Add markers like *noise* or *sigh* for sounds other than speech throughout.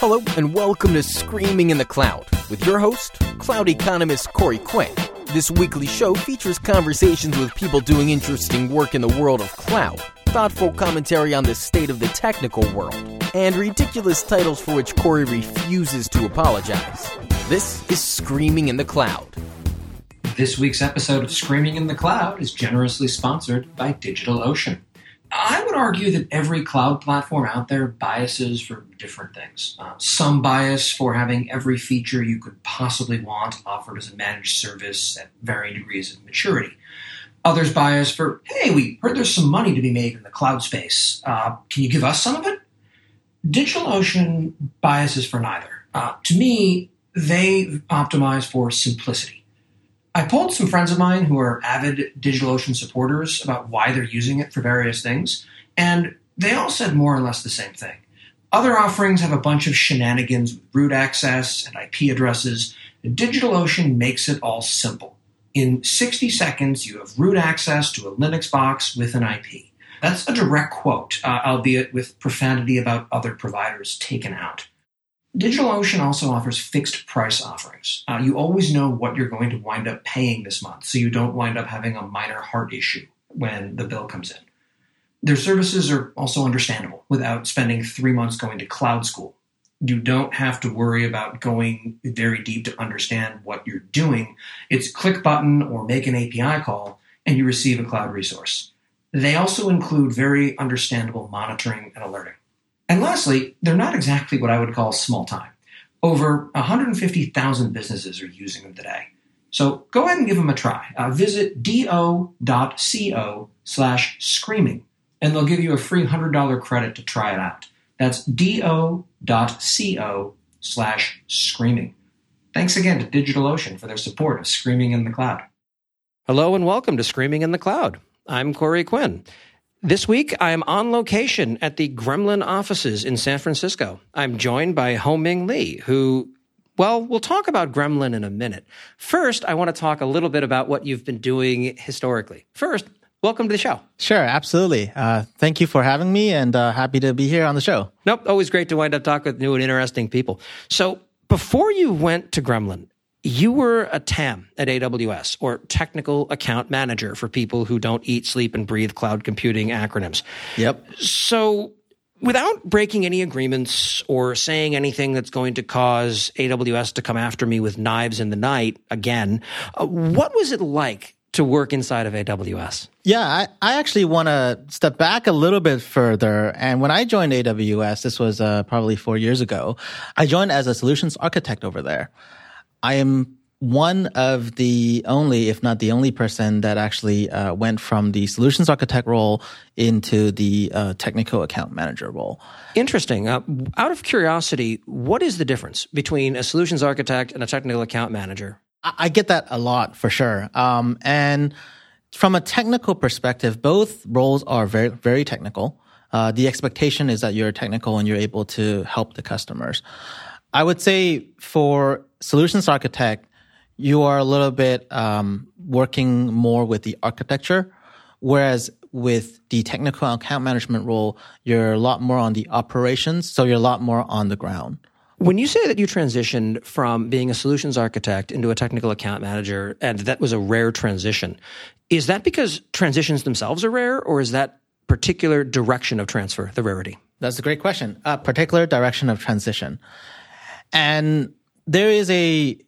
Hello, and welcome to Screaming in the Cloud with your host, cloud economist Corey Quinn. This weekly show features conversations with people doing interesting work in the world of cloud, thoughtful commentary on the state of the technical world, and ridiculous titles for which Corey refuses to apologize. This is Screaming in the Cloud. This week's episode of Screaming in the Cloud is generously sponsored by DigitalOcean. I would argue that every cloud platform out there biases for different things. Uh, some bias for having every feature you could possibly want offered as a managed service at varying degrees of maturity. Others bias for, hey, we heard there's some money to be made in the cloud space. Uh, can you give us some of it? DigitalOcean biases for neither. Uh, to me, they optimize for simplicity. I polled some friends of mine who are avid DigitalOcean supporters about why they're using it for various things, and they all said more or less the same thing. Other offerings have a bunch of shenanigans with root access and IP addresses. DigitalOcean makes it all simple. In 60 seconds, you have root access to a Linux box with an IP. That's a direct quote, uh, albeit with profanity about other providers taken out. DigitalOcean also offers fixed price offerings. Uh, you always know what you're going to wind up paying this month, so you don't wind up having a minor heart issue when the bill comes in. Their services are also understandable without spending three months going to cloud school. You don't have to worry about going very deep to understand what you're doing. It's click button or make an API call, and you receive a cloud resource. They also include very understandable monitoring and alerting. And lastly, they're not exactly what I would call small time. Over 150,000 businesses are using them today. So go ahead and give them a try. Uh, visit do.co slash screaming, and they'll give you a free $100 credit to try it out. That's do.co slash screaming. Thanks again to DigitalOcean for their support of Screaming in the Cloud. Hello and welcome to Screaming in the Cloud. I'm Corey Quinn. This week, I am on location at the Gremlin offices in San Francisco. I'm joined by Ho Ming Li, who, well, we'll talk about Gremlin in a minute. First, I want to talk a little bit about what you've been doing historically. First, welcome to the show. Sure, absolutely. Uh, thank you for having me and uh, happy to be here on the show. Nope, always great to wind up talking with new and interesting people. So, before you went to Gremlin, you were a TAM at AWS or technical account manager for people who don't eat, sleep, and breathe cloud computing acronyms. Yep. So, without breaking any agreements or saying anything that's going to cause AWS to come after me with knives in the night again, uh, what was it like to work inside of AWS? Yeah, I, I actually want to step back a little bit further. And when I joined AWS, this was uh, probably four years ago, I joined as a solutions architect over there. I am one of the only, if not the only person that actually uh, went from the solutions architect role into the uh, technical account manager role. Interesting. Uh, out of curiosity, what is the difference between a solutions architect and a technical account manager? I, I get that a lot for sure. Um, and from a technical perspective, both roles are very, very technical. Uh, the expectation is that you're technical and you're able to help the customers. I would say for solutions architect, you are a little bit um, working more with the architecture, whereas with the technical account management role, you're a lot more on the operations, so you're a lot more on the ground. When you say that you transitioned from being a solutions architect into a technical account manager, and that was a rare transition, is that because transitions themselves are rare, or is that particular direction of transfer the rarity? That's a great question. A particular direction of transition. And there is a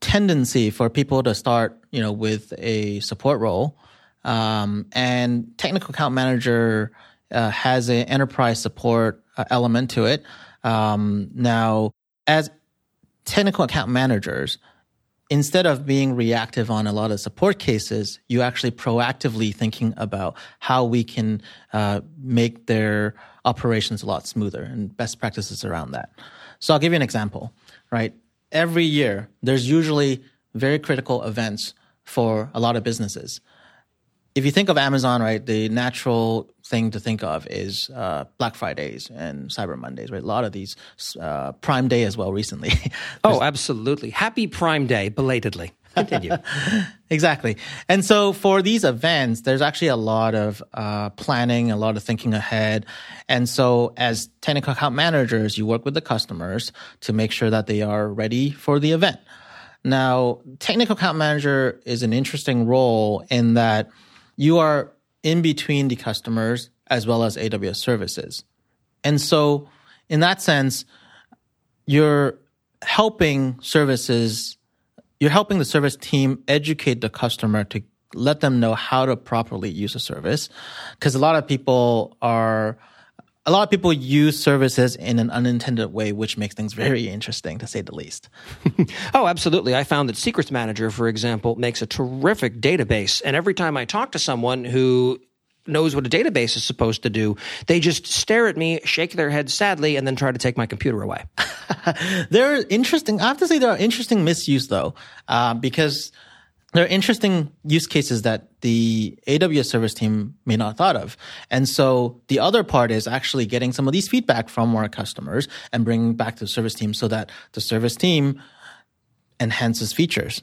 tendency for people to start, you know, with a support role. Um, and technical account manager uh, has an enterprise support uh, element to it. Um, now, as technical account managers, instead of being reactive on a lot of support cases, you actually proactively thinking about how we can uh, make their operations a lot smoother and best practices around that. So I'll give you an example, right? Every year, there's usually very critical events for a lot of businesses. If you think of Amazon, right, the natural thing to think of is uh, Black Fridays and Cyber Mondays, right? A lot of these, uh, Prime Day as well recently. *laughs* oh, absolutely. Happy Prime Day, belatedly. Continue. *laughs* exactly. And so for these events, there's actually a lot of uh, planning, a lot of thinking ahead. And so as technical account managers, you work with the customers to make sure that they are ready for the event. Now, technical account manager is an interesting role in that you are in between the customers as well as AWS services. And so in that sense, you're helping services you're helping the service team educate the customer to let them know how to properly use a service because a lot of people are a lot of people use services in an unintended way, which makes things very interesting to say the least. *laughs* oh, absolutely. I found that Secrets Manager, for example, makes a terrific database. And every time I talk to someone who knows what a database is supposed to do. They just stare at me, shake their head sadly, and then try to take my computer away. *laughs* there are interesting, I have to say, there are interesting misuse though, uh, because there are interesting use cases that the AWS service team may not have thought of. And so the other part is actually getting some of these feedback from our customers and bringing back to the service team so that the service team enhances features.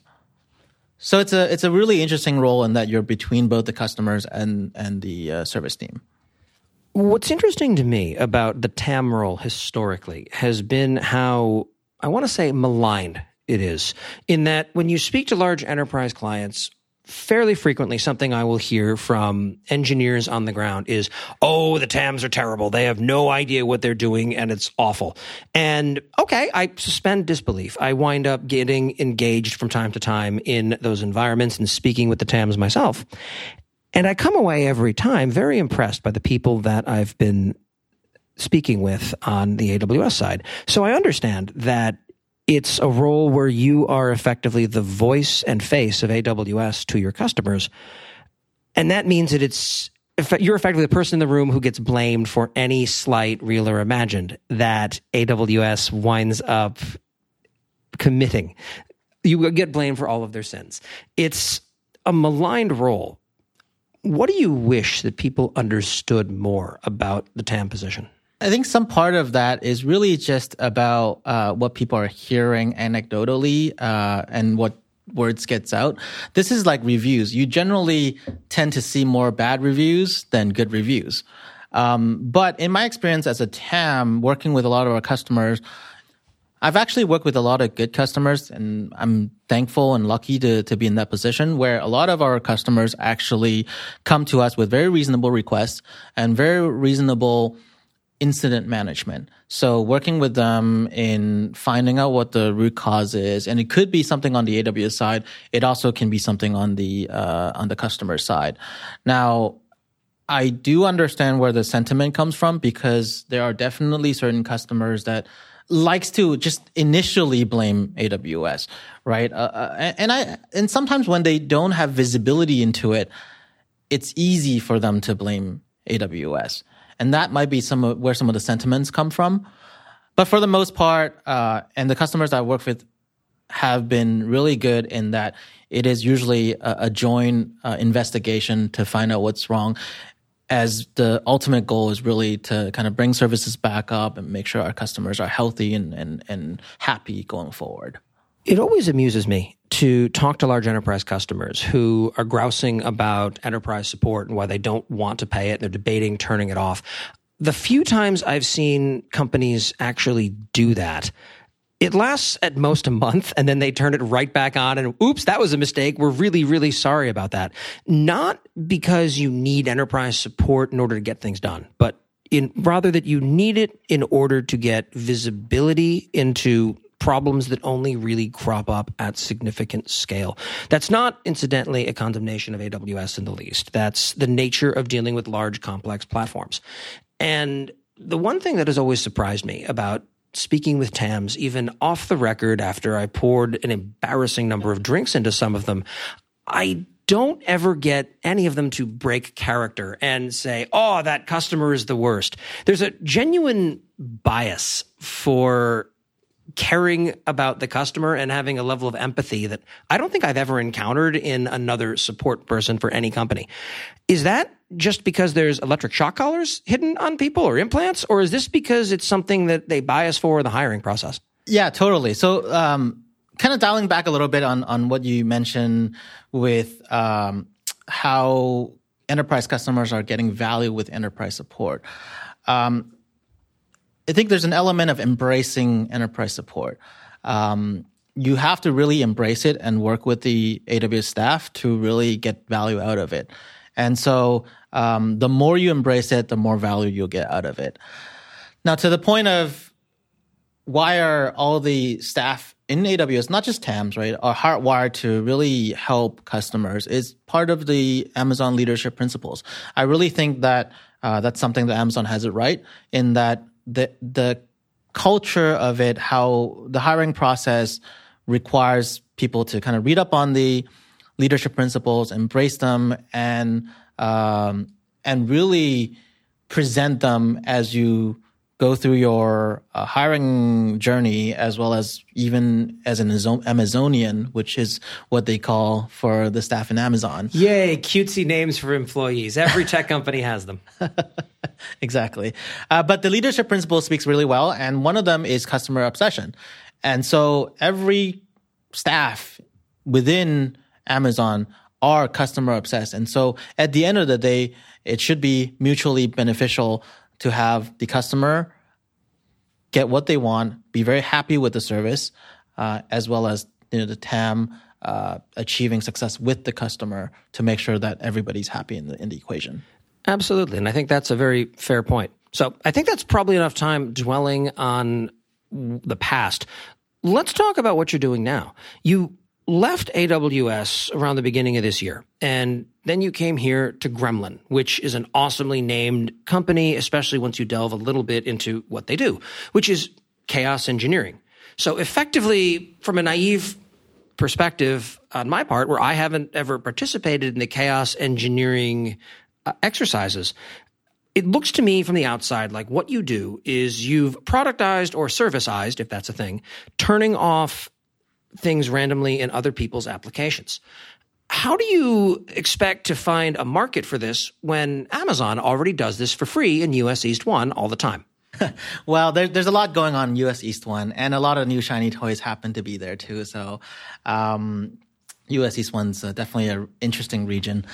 So it's a it's a really interesting role in that you're between both the customers and and the uh, service team. What's interesting to me about the TAM role historically has been how I want to say maligned it is. In that when you speak to large enterprise clients, fairly frequently something I will hear from engineers on the ground is, oh, the TAMs are terrible. They have no idea what they're doing and it's awful. And okay, I suspend disbelief. I wind up getting engaged from time to time in those environments and speaking with the TAMs myself. And I come away every time very impressed by the people that I've been speaking with on the AWS side. So I understand that it's a role where you are effectively the voice and face of AWS to your customers. And that means that it's you're effectively the person in the room who gets blamed for any slight, real or imagined, that AWS winds up committing. You get blamed for all of their sins. It's a maligned role. What do you wish that people understood more about the TAM position? I think some part of that is really just about uh, what people are hearing anecdotally uh, and what words gets out. This is like reviews. You generally tend to see more bad reviews than good reviews. Um, but in my experience as a TAM, working with a lot of our customers, I've actually worked with a lot of good customers and I'm thankful and lucky to, to be in that position where a lot of our customers actually come to us with very reasonable requests and very reasonable incident management. So working with them in finding out what the root cause is, and it could be something on the AWS side. It also can be something on the uh, on the customer side. Now, I do understand where the sentiment comes from because there are definitely certain customers that likes to just initially blame AWS, right? Uh, uh and I and sometimes when they don't have visibility into it, it's easy for them to blame AWS and that might be some of where some of the sentiments come from. But for the most part, uh, and the customers I work with have been really good in that it is usually a, a joint uh, investigation to find out what's wrong. As the ultimate goal is really to kind of bring services back up and make sure our customers are healthy and, and, and happy going forward. It always amuses me to talk to large enterprise customers who are grousing about enterprise support and why they don't want to pay it. And they're debating turning it off. The few times I've seen companies actually do that, it lasts at most a month and then they turn it right back on and oops, that was a mistake. We're really, really sorry about that. Not because you need enterprise support in order to get things done, but in rather that you need it in order to get visibility into problems that only really crop up at significant scale. That's not, incidentally, a condemnation of AWS in the least. That's the nature of dealing with large, complex platforms. And the one thing that has always surprised me about speaking with TAMs, even off the record after I poured an embarrassing number of drinks into some of them, I don't ever get any of them to break character and say, oh, that customer is the worst. There's a genuine bias for caring about the customer and having a level of empathy that I don't think I've ever encountered in another support person for any company. Is that just because there's electric shock collars hidden on people or implants, or is this because it's something that they bias for in the hiring process? Yeah, totally. So, um, kind of dialing back a little bit on on what you mentioned with um, how enterprise customers are getting value with enterprise support. Um, I think there's an element of embracing enterprise support. Um, you have to really embrace it and work with the AWS staff to really get value out of it. And so, um, the more you embrace it, the more value you'll get out of it. Now, to the point of why are all the staff in AWS, not just TAMs, right, are hardwired to really help customers is part of the Amazon leadership principles. I really think that uh, that's something that Amazon has it right in that the the culture of it, how the hiring process requires people to kind of read up on the leadership principles, embrace them, and um, and really present them as you go through your uh, hiring journey as well as even as an Amazonian, which is what they call for the staff in Amazon. Yay, cutesy names for employees. Every tech *laughs* company has them. *laughs* exactly. Uh, but the leadership principle speaks really well, and one of them is customer obsession. And so every staff within Amazon are customer obsessed. And so at the end of the day, it should be mutually beneficial to have the customer get what they want, be very happy with the service, uh, as well as you know, the TAM uh, achieving success with the customer to make sure that everybody's happy in the in the equation. Absolutely, and I think that's a very fair point. So I think that's probably enough time dwelling on the past. Let's talk about what you're doing now. You left AWS around the beginning of this year, and then you came here to Gremlin, which is an awesomely named company, especially once you delve a little bit into what they do, which is chaos engineering. So, effectively, from a naive perspective on my part, where I haven't ever participated in the chaos engineering uh, exercises, it looks to me from the outside like what you do is you've productized or serviceized, if that's a thing, turning off things randomly in other people's applications. How do you expect to find a market for this when Amazon already does this for free in US East 1 all the time? *laughs* well, there, there's a lot going on in US East 1, and a lot of new shiny toys happen to be there too. So, um, US East 1's uh, definitely an interesting region.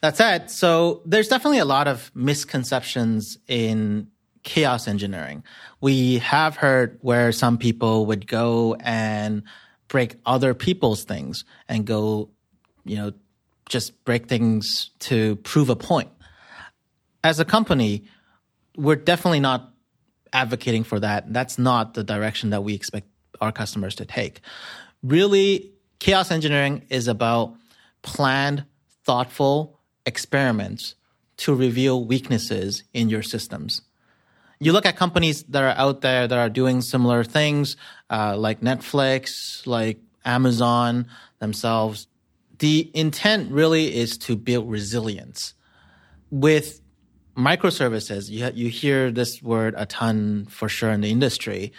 That said, so there's definitely a lot of misconceptions in chaos engineering. We have heard where some people would go and break other people's things and go, you know, just break things to prove a point. As a company, we're definitely not advocating for that. That's not the direction that we expect our customers to take. Really, chaos engineering is about planned, thoughtful experiments to reveal weaknesses in your systems you look at companies that are out there that are doing similar things, uh, like Netflix, like Amazon themselves. The intent really is to build resilience. With microservices, you, you hear this word a ton for sure in the industry.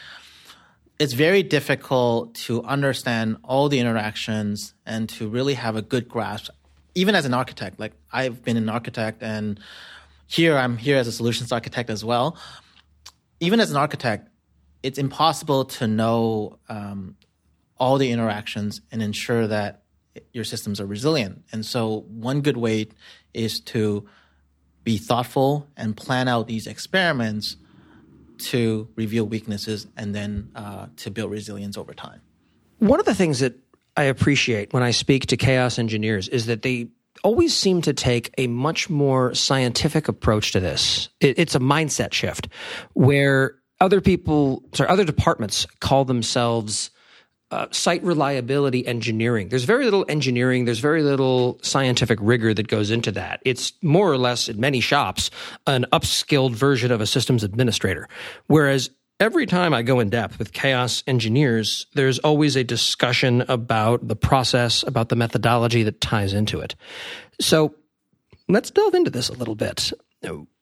It's very difficult to understand all the interactions and to really have a good grasp, even as an architect. Like I've been an architect and here I'm here as a solutions architect as well even as an architect, it's impossible to know um, all the interactions and ensure that your systems are resilient. And so, one good way is to be thoughtful and plan out these experiments to reveal weaknesses and then uh, to build resilience over time. One of the things that I appreciate when I speak to chaos engineers is that they always seem to take a much more scientific approach to this. It, it's a mindset shift where other people, sorry, other departments call themselves uh, site reliability engineering. There's very little engineering. There's very little scientific rigor that goes into that. It's more or less in many shops an upskilled version of a systems administrator. Whereas every time I go in depth with chaos engineers, there's always a discussion about the process, about the methodology that ties into it. So let's delve into this a little bit.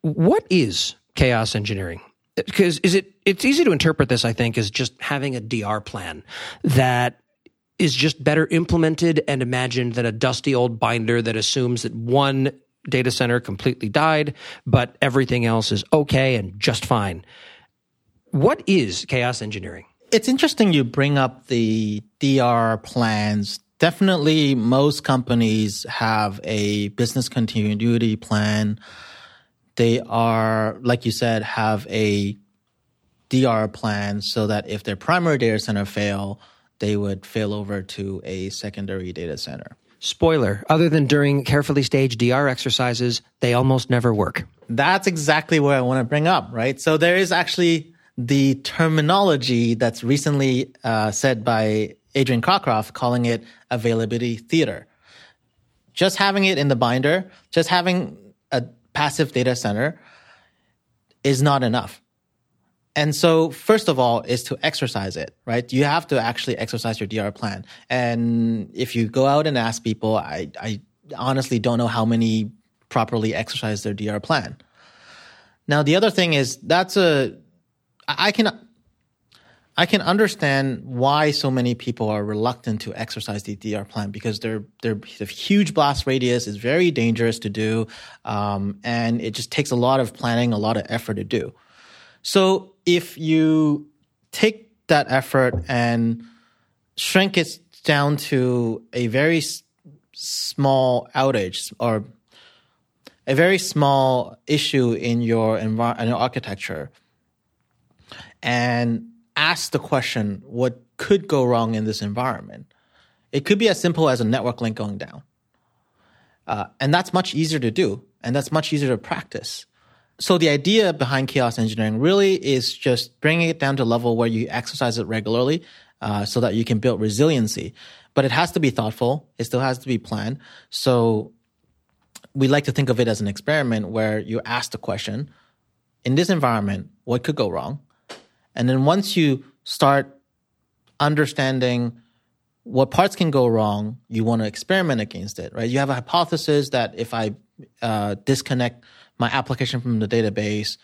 What is chaos engineering? Because is it it's easy to interpret this, I think, as just having a DR plan that is just better implemented and imagined than a dusty old binder that assumes that one data center completely died, but everything else is okay and just fine. What is chaos engineering? It's interesting you bring up the DR plans. Definitely, most companies have a business continuity plan. They are, like you said, have a DR plan so that if their primary data center fail, they would fail over to a secondary data center. Spoiler, other than during carefully staged DR exercises, they almost never work. That's exactly what I want to bring up, right? So there is actually the terminology that's recently uh, said by Adrian Cockcroft calling it availability theater. Just having it in the binder, just having a passive data center is not enough. And so, first of all, is to exercise it, right? You have to actually exercise your DR plan. And if you go out and ask people, I, I honestly don't know how many properly exercise their DR plan. Now, the other thing is that's a, I can, I can understand why so many people are reluctant to exercise the DR plan because they're they're a huge blast radius is very dangerous to do, um, and it just takes a lot of planning, a lot of effort to do. So if you take that effort and shrink it down to a very s- small outage or a very small issue in your environment, architecture, and ask the question, what could go wrong in this environment? It could be as simple as a network link going down. Uh, and that's much easier to do, and that's much easier to practice. So the idea behind chaos engineering really is just bringing it down to a level where you exercise it regularly uh, so that you can build resiliency. But it has to be thoughtful. It still has to be planned. So we like to think of it as an experiment where you ask the question in this environment what could go wrong and then once you start understanding what parts can go wrong you want to experiment against it right you have a hypothesis that if i uh, disconnect my application from the database,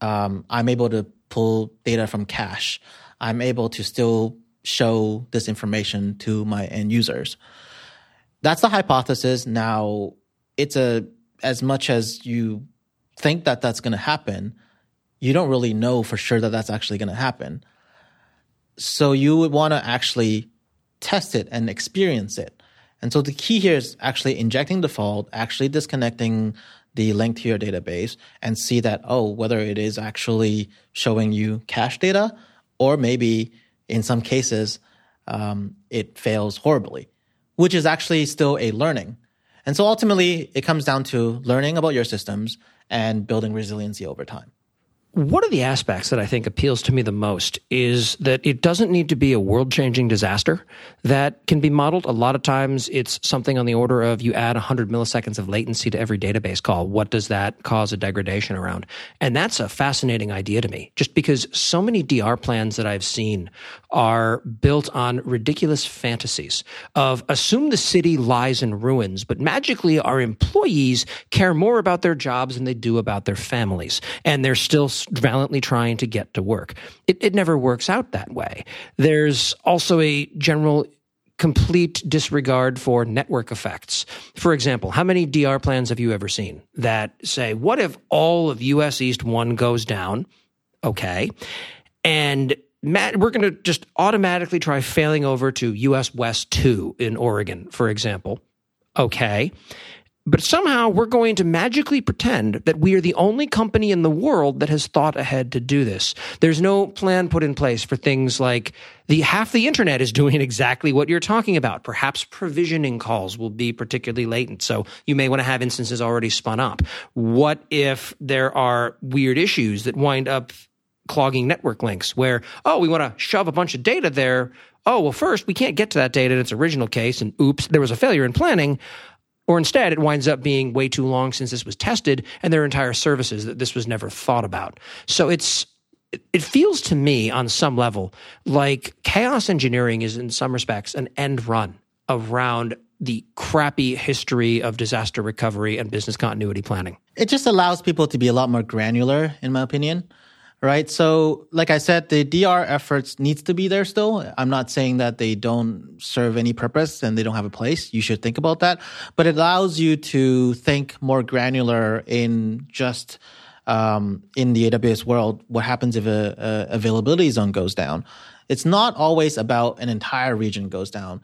um, I'm able to pull data from cache. I'm able to still show this information to my end users. That's the hypothesis. Now, it's a as much as you think that that's going to happen, you don't really know for sure that that's actually going to happen. So you would want to actually test it and experience it. And so the key here is actually injecting default, actually disconnecting the link to your database and see that, oh, whether it is actually showing you cache data or maybe in some cases um, it fails horribly, which is actually still a learning. And so ultimately, it comes down to learning about your systems and building resiliency over time one of the aspects that I think appeals to me the most is that it doesn't need to be a world changing disaster that can be modeled. A lot of times it's something on the order of you add 100 milliseconds of latency to every database call. What does that cause a degradation around? And that's a fascinating idea to me, just because so many DR plans that I've seen are built on ridiculous fantasies of assume the city lies in ruins, but magically our employees care more about their jobs than they do about their families. And they're still valiantly trying to get to work. It, it never works out that way. There's also a general complete disregard for network effects. For example, how many DR plans have you ever seen that say, what if all of US East 1 goes down? Okay. And Matt, we're going to just automatically try failing over to US West 2 in Oregon, for example. Okay. But somehow we're going to magically pretend that we are the only company in the world that has thought ahead to do this. There's no plan put in place for things like the half the internet is *laughs* doing exactly what you're talking about. Perhaps provisioning calls will be particularly latent. So you may want to have instances already spun up. What if there are weird issues that wind up clogging network links where, oh, we want to shove a bunch of data there. Oh, well, first, we can't get to that data in its original case, and oops, there was a failure in planning. Or instead, it winds up being way too long since this was tested and their entire services that this was never thought about. So it's it feels to me on some level like chaos engineering is in some respects an end run around the crappy history of disaster recovery and business continuity planning. It just allows people to be a lot more granular, in my opinion right? So, like I said, the DR efforts needs to be there still. I'm not saying that they don't serve any purpose and they don't have a place. You should think about that, but it allows you to think more granular in just um, in the AWS world, what happens if a, a availability zone goes down? It's not always about an entire region goes down.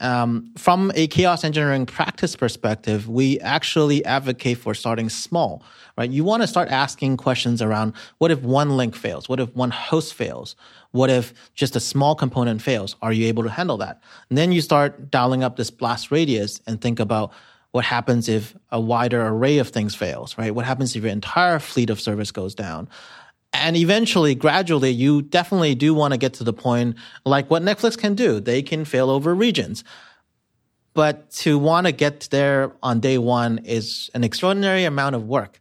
Um, from a chaos engineering practice perspective, we actually advocate for starting small, right? You want to start asking questions around what if one link fails? What if one host fails? What if just a small component fails? Are you able to handle that? And then you start dialing up this blast radius and think about what happens if a wider array of things fails, right? What happens if your entire fleet of service goes down? And eventually, gradually, you definitely do want to get to the point like what Netflix can do. They can fail over regions. But to want to get there on day one is an extraordinary amount of work.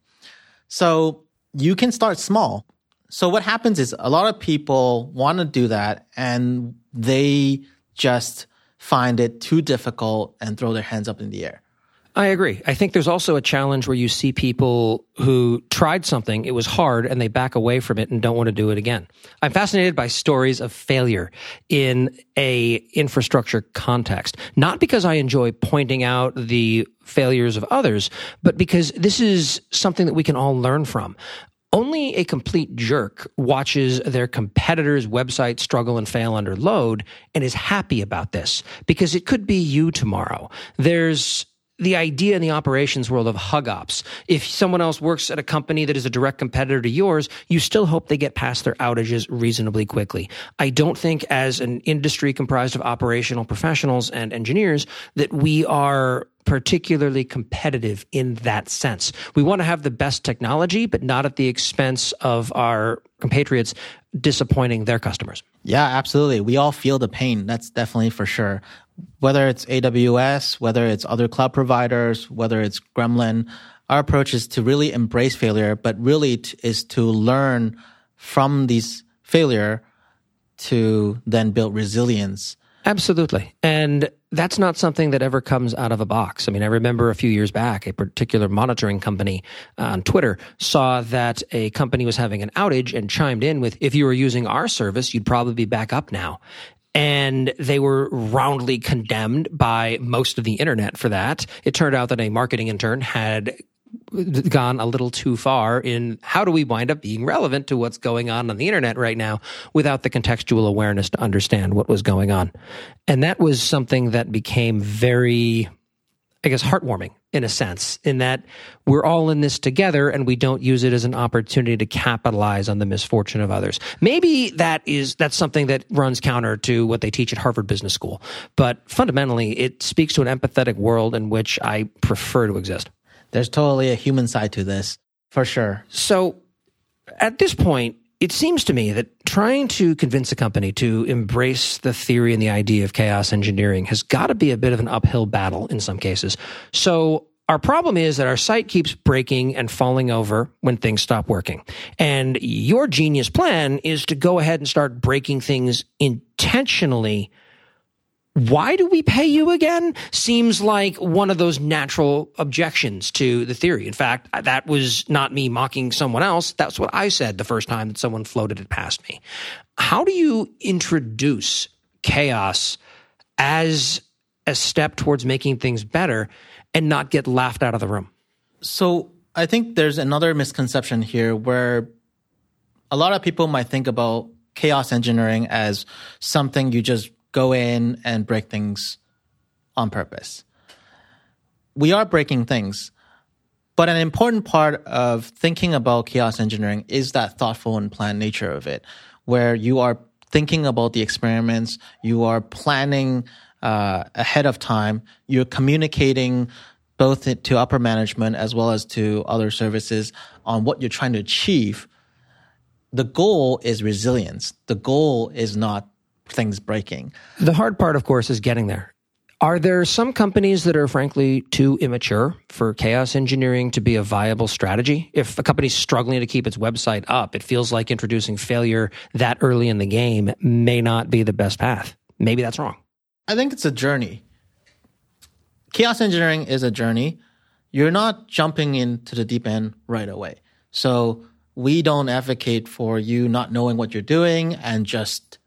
So you can start small. So what happens is a lot of people want to do that and they just find it too difficult and throw their hands up in the air. I agree. I think there's also a challenge where you see people who tried something, it was hard, and they back away from it and don't want to do it again. I'm fascinated by stories of failure in a infrastructure context, not because I enjoy pointing out the failures of others, but because this is something that we can all learn from. Only a complete jerk watches their competitor's website struggle and fail under load and is happy about this because it could be you tomorrow. There's the idea in the operations world of hug ops. If someone else works at a company that is a direct competitor to yours, you still hope they get past their outages reasonably quickly. I don't think as an industry comprised of operational professionals and engineers that we are particularly competitive in that sense. We want to have the best technology, but not at the expense of our compatriots disappointing their customers. Yeah, absolutely. We all feel the pain. That's definitely for sure whether it's AWS, whether it's other cloud providers, whether it's Gremlin, our approach is to really embrace failure, but really t- is to learn from these failure to then build resilience. Absolutely. And that's not something that ever comes out of a box. I mean, I remember a few years back, a particular monitoring company uh, on Twitter saw that a company was having an outage and chimed in with, if you were using our service, you'd probably be back up now and they were roundly condemned by most of the internet for that. It turned out that a marketing intern had gone a little too far in how do we wind up being relevant to what's going on on the internet right now without the contextual awareness to understand what was going on. And that was something that became very I guess, heartwarming in a sense, in that we're all in this together and we don't use it as an opportunity to capitalize on the misfortune of others. Maybe that is, that's something that runs counter to what they teach at Harvard Business School. But fundamentally, it speaks to an empathetic world in which I prefer to exist. There's totally a human side to this, for sure. So at this point, it seems to me that trying to convince a company to embrace the theory and the idea of chaos engineering has got to be a bit of an uphill battle in some cases. So our problem is that our site keeps breaking and falling over when things stop working. And your genius plan is to go ahead and start breaking things intentionally why do we pay you again? Seems like one of those natural objections to the theory. In fact, that was not me mocking someone else. That's what I said the first time that someone floated it past me. How do you introduce chaos as a step towards making things better and not get laughed out of the room? So I think there's another misconception here where a lot of people might think about chaos engineering as something you just go in and break things on purpose. We are breaking things, but an important part of thinking about chaos engineering is that thoughtful and planned nature of it, where you are thinking about the experiments, you are planning uh, ahead of time, you're communicating both to upper management as well as to other services on what you're trying to achieve. The goal is resilience. The goal is not things breaking. The hard part, of course, is getting there. Are there some companies that are frankly too immature for chaos engineering to be a viable strategy? If a company's struggling to keep its website up, it feels like introducing failure that early in the game may not be the best path. Maybe that's wrong. I think it's a journey. Chaos engineering is a journey. You're not jumping into the deep end right away. So we don't advocate for you not knowing what you're doing and just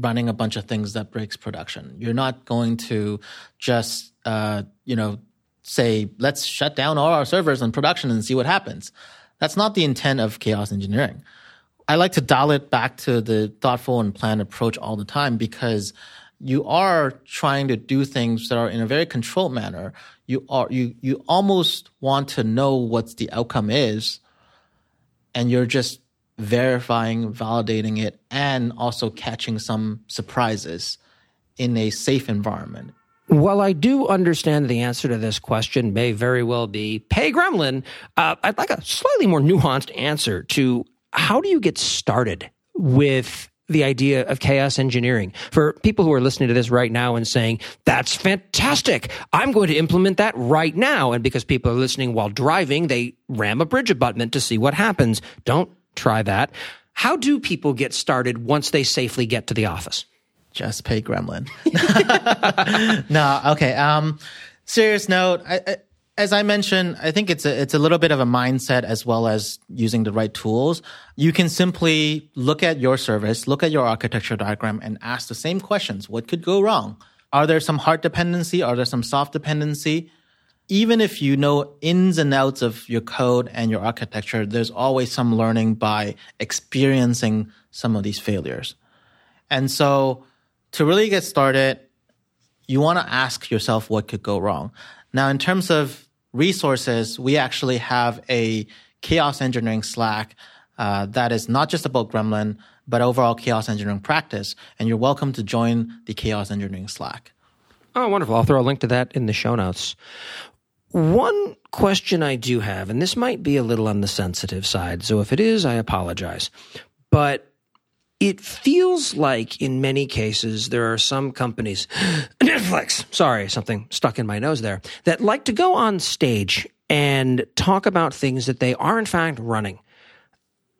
running a bunch of things that breaks production. You're not going to just, uh, you know, say, let's shut down all our servers in production and see what happens. That's not the intent of chaos engineering. I like to dial it back to the thoughtful and planned approach all the time because you are trying to do things that are in a very controlled manner. You are you you almost want to know what the outcome is, and you're just verifying, validating it, and also catching some surprises in a safe environment. While I do understand the answer to this question may very well be pay Gremlin, uh, I'd like a slightly more nuanced answer to how do you get started with the idea of chaos engineering for people who are listening to this right now and saying, that's fantastic. I'm going to implement that right now. And because people are listening while driving, they ram a bridge abutment to see what happens. Don't try that. How do people get started once they safely get to the office? Just pay Gremlin. *laughs* no, okay. Um, serious note. I, I, as I mentioned, I think it's a, it's a little bit of a mindset as well as using the right tools. You can simply look at your service, look at your architecture diagram and ask the same questions. What could go wrong? Are there some hard dependency? Are there some soft dependency? Even if you know ins and outs of your code and your architecture, there's always some learning by experiencing some of these failures. And so to really get started, you want to ask yourself what could go wrong. Now, in terms of resources, we actually have a chaos engineering Slack uh, that is not just about Gremlin, but overall chaos engineering practice. And you're welcome to join the chaos engineering Slack. Oh, wonderful. I'll throw a link to that in the show notes. One question I do have, and this might be a little on the sensitive side, so if it is, I apologize. But it feels like in many cases there are some companies, *gasps* Netflix, sorry, something stuck in my nose there, that like to go on stage and talk about things that they are in fact running.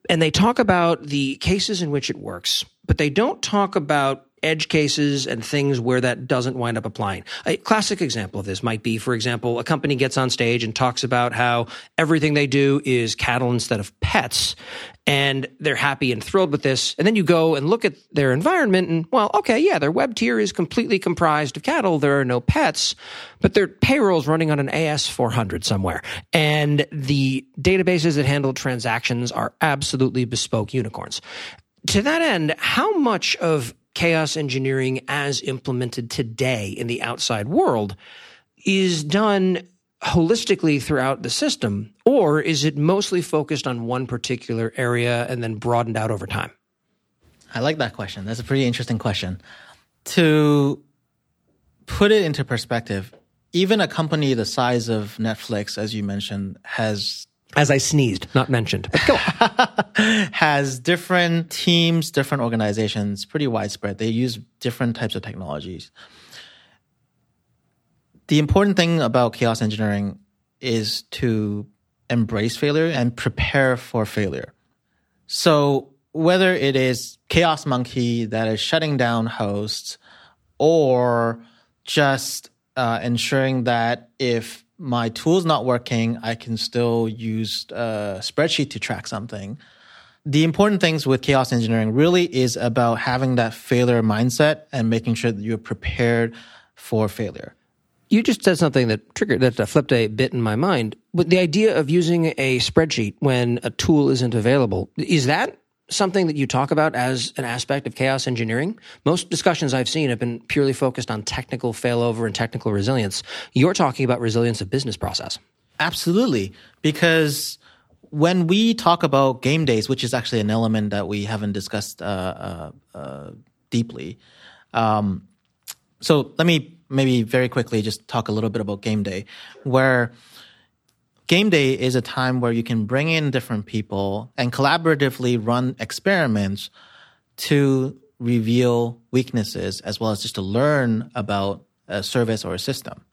And they talk about the cases in which it works, but they don't talk about edge cases and things where that doesn't wind up applying. A classic example of this might be, for example, a company gets on stage and talks about how everything they do is cattle instead of pets. And they're happy and thrilled with this. And then you go and look at their environment and, well, okay, yeah, their web tier is completely comprised of cattle. There are no pets, but their payroll is running on an AS400 somewhere. And the databases that handle transactions are absolutely bespoke unicorns. To that end, how much of chaos engineering as implemented today in the outside world is done holistically throughout the system, or is it mostly focused on one particular area and then broadened out over time? I like that question. That's a pretty interesting question. To put it into perspective, even a company the size of Netflix, as you mentioned, has as I sneezed, not mentioned. But go *laughs* has different teams, different organizations, pretty widespread. They use different types of technologies. The important thing about chaos engineering is to embrace failure and prepare for failure. So whether it is Chaos Monkey that is shutting down hosts or just uh, ensuring that if my tool's not working, I can still use a spreadsheet to track something. The important things with chaos engineering really is about having that failure mindset and making sure that you're prepared for failure. You just said something that triggered that uh, flipped a bit in my mind. But the idea of using a spreadsheet when a tool isn't available is that something that you talk about as an aspect of chaos engineering. Most discussions I've seen have been purely focused on technical failover and technical resilience. You're talking about resilience of business process. Absolutely. Because when we talk about game days, which is actually an element that we haven't discussed uh, uh, uh, deeply, um, so let me maybe very quickly just talk a little bit about game day, where Game day is a time where you can bring in different people and collaboratively run experiments to reveal weaknesses as well as just to learn about a service or a system.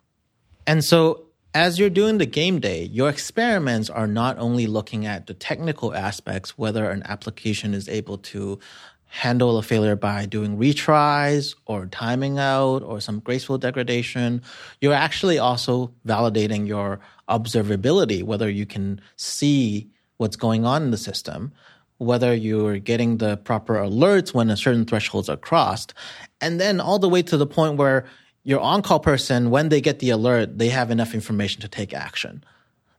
And so as you're doing the game day, your experiments are not only looking at the technical aspects, whether an application is able to handle a failure by doing retries or timing out or some graceful degradation. You're actually also validating your observability, whether you can see what's going on in the system, whether you're getting the proper alerts when a certain thresholds are crossed, and then all the way to the point where your on-call person, when they get the alert, they have enough information to take action.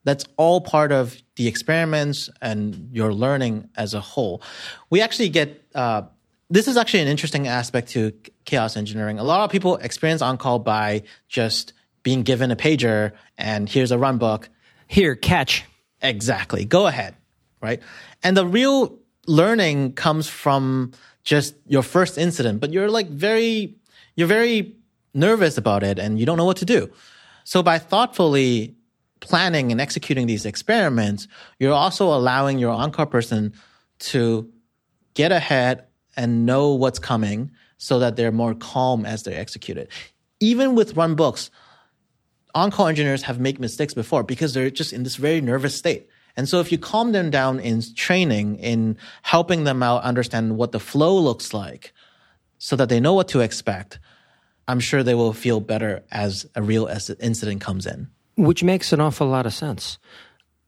That's all part of the experiments and your learning as a whole. We actually get uh, this is actually an interesting aspect to chaos engineering. A lot of people experience on call by just being given a pager and here's a run book. Here, catch. Exactly. Go ahead. Right. And the real learning comes from just your first incident, but you're like very, you're very nervous about it and you don't know what to do. So by thoughtfully planning and executing these experiments, you're also allowing your on-call person to get ahead and know what's coming so that they're more calm as they execute it. Even with run books, on-call engineers have made mistakes before because they're just in this very nervous state. And so if you calm them down in training, in helping them out understand what the flow looks like so that they know what to expect, I'm sure they will feel better as a real incident comes in. Which makes an awful lot of sense.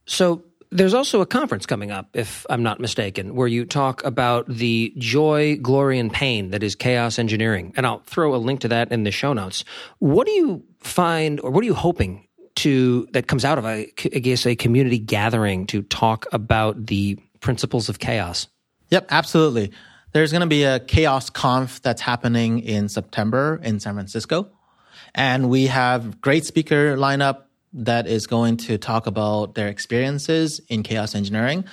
So there's also a conference coming up, if I'm not mistaken, where you talk about the joy, glory, and pain that is chaos engineering. And I'll throw a link to that in the show notes. What do you find, or what are you hoping to that comes out of a, I guess, a community gathering to talk about the principles of chaos? Yep, absolutely. There's going to be a chaos conf that's happening in September in San Francisco. And we have great speaker lineup that is going to talk about their experiences in chaos engineering,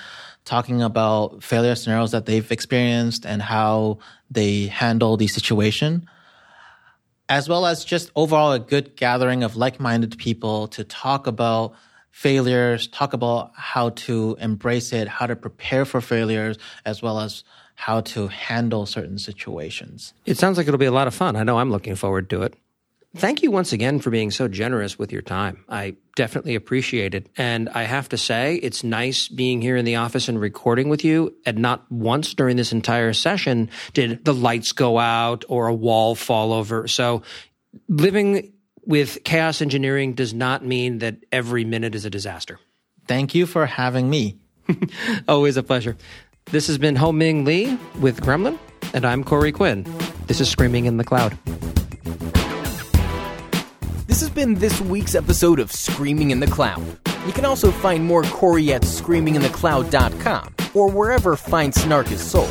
talking about failure scenarios that they've experienced and how they handle the situation, as well as just overall a good gathering of like-minded people to talk about failures, talk about how to embrace it, how to prepare for failures, as well as how to handle certain situations. It sounds like it'll be a lot of fun. I know I'm looking forward to it. Thank you once again for being so generous with your time. I definitely appreciate it. And I have to say, it's nice being here in the office and recording with you. And not once during this entire session did the lights go out or a wall fall over. So living with chaos engineering does not mean that every minute is a disaster. Thank you for having me. *laughs* Always a pleasure. This has been Ho Ming Li with Gremlin, and I'm Corey Quinn. This is Screaming in the Cloud. This has been this week's episode of Screaming in the Cloud. You can also find more Corey at screaminginthecloud.com or wherever fine snark is sold.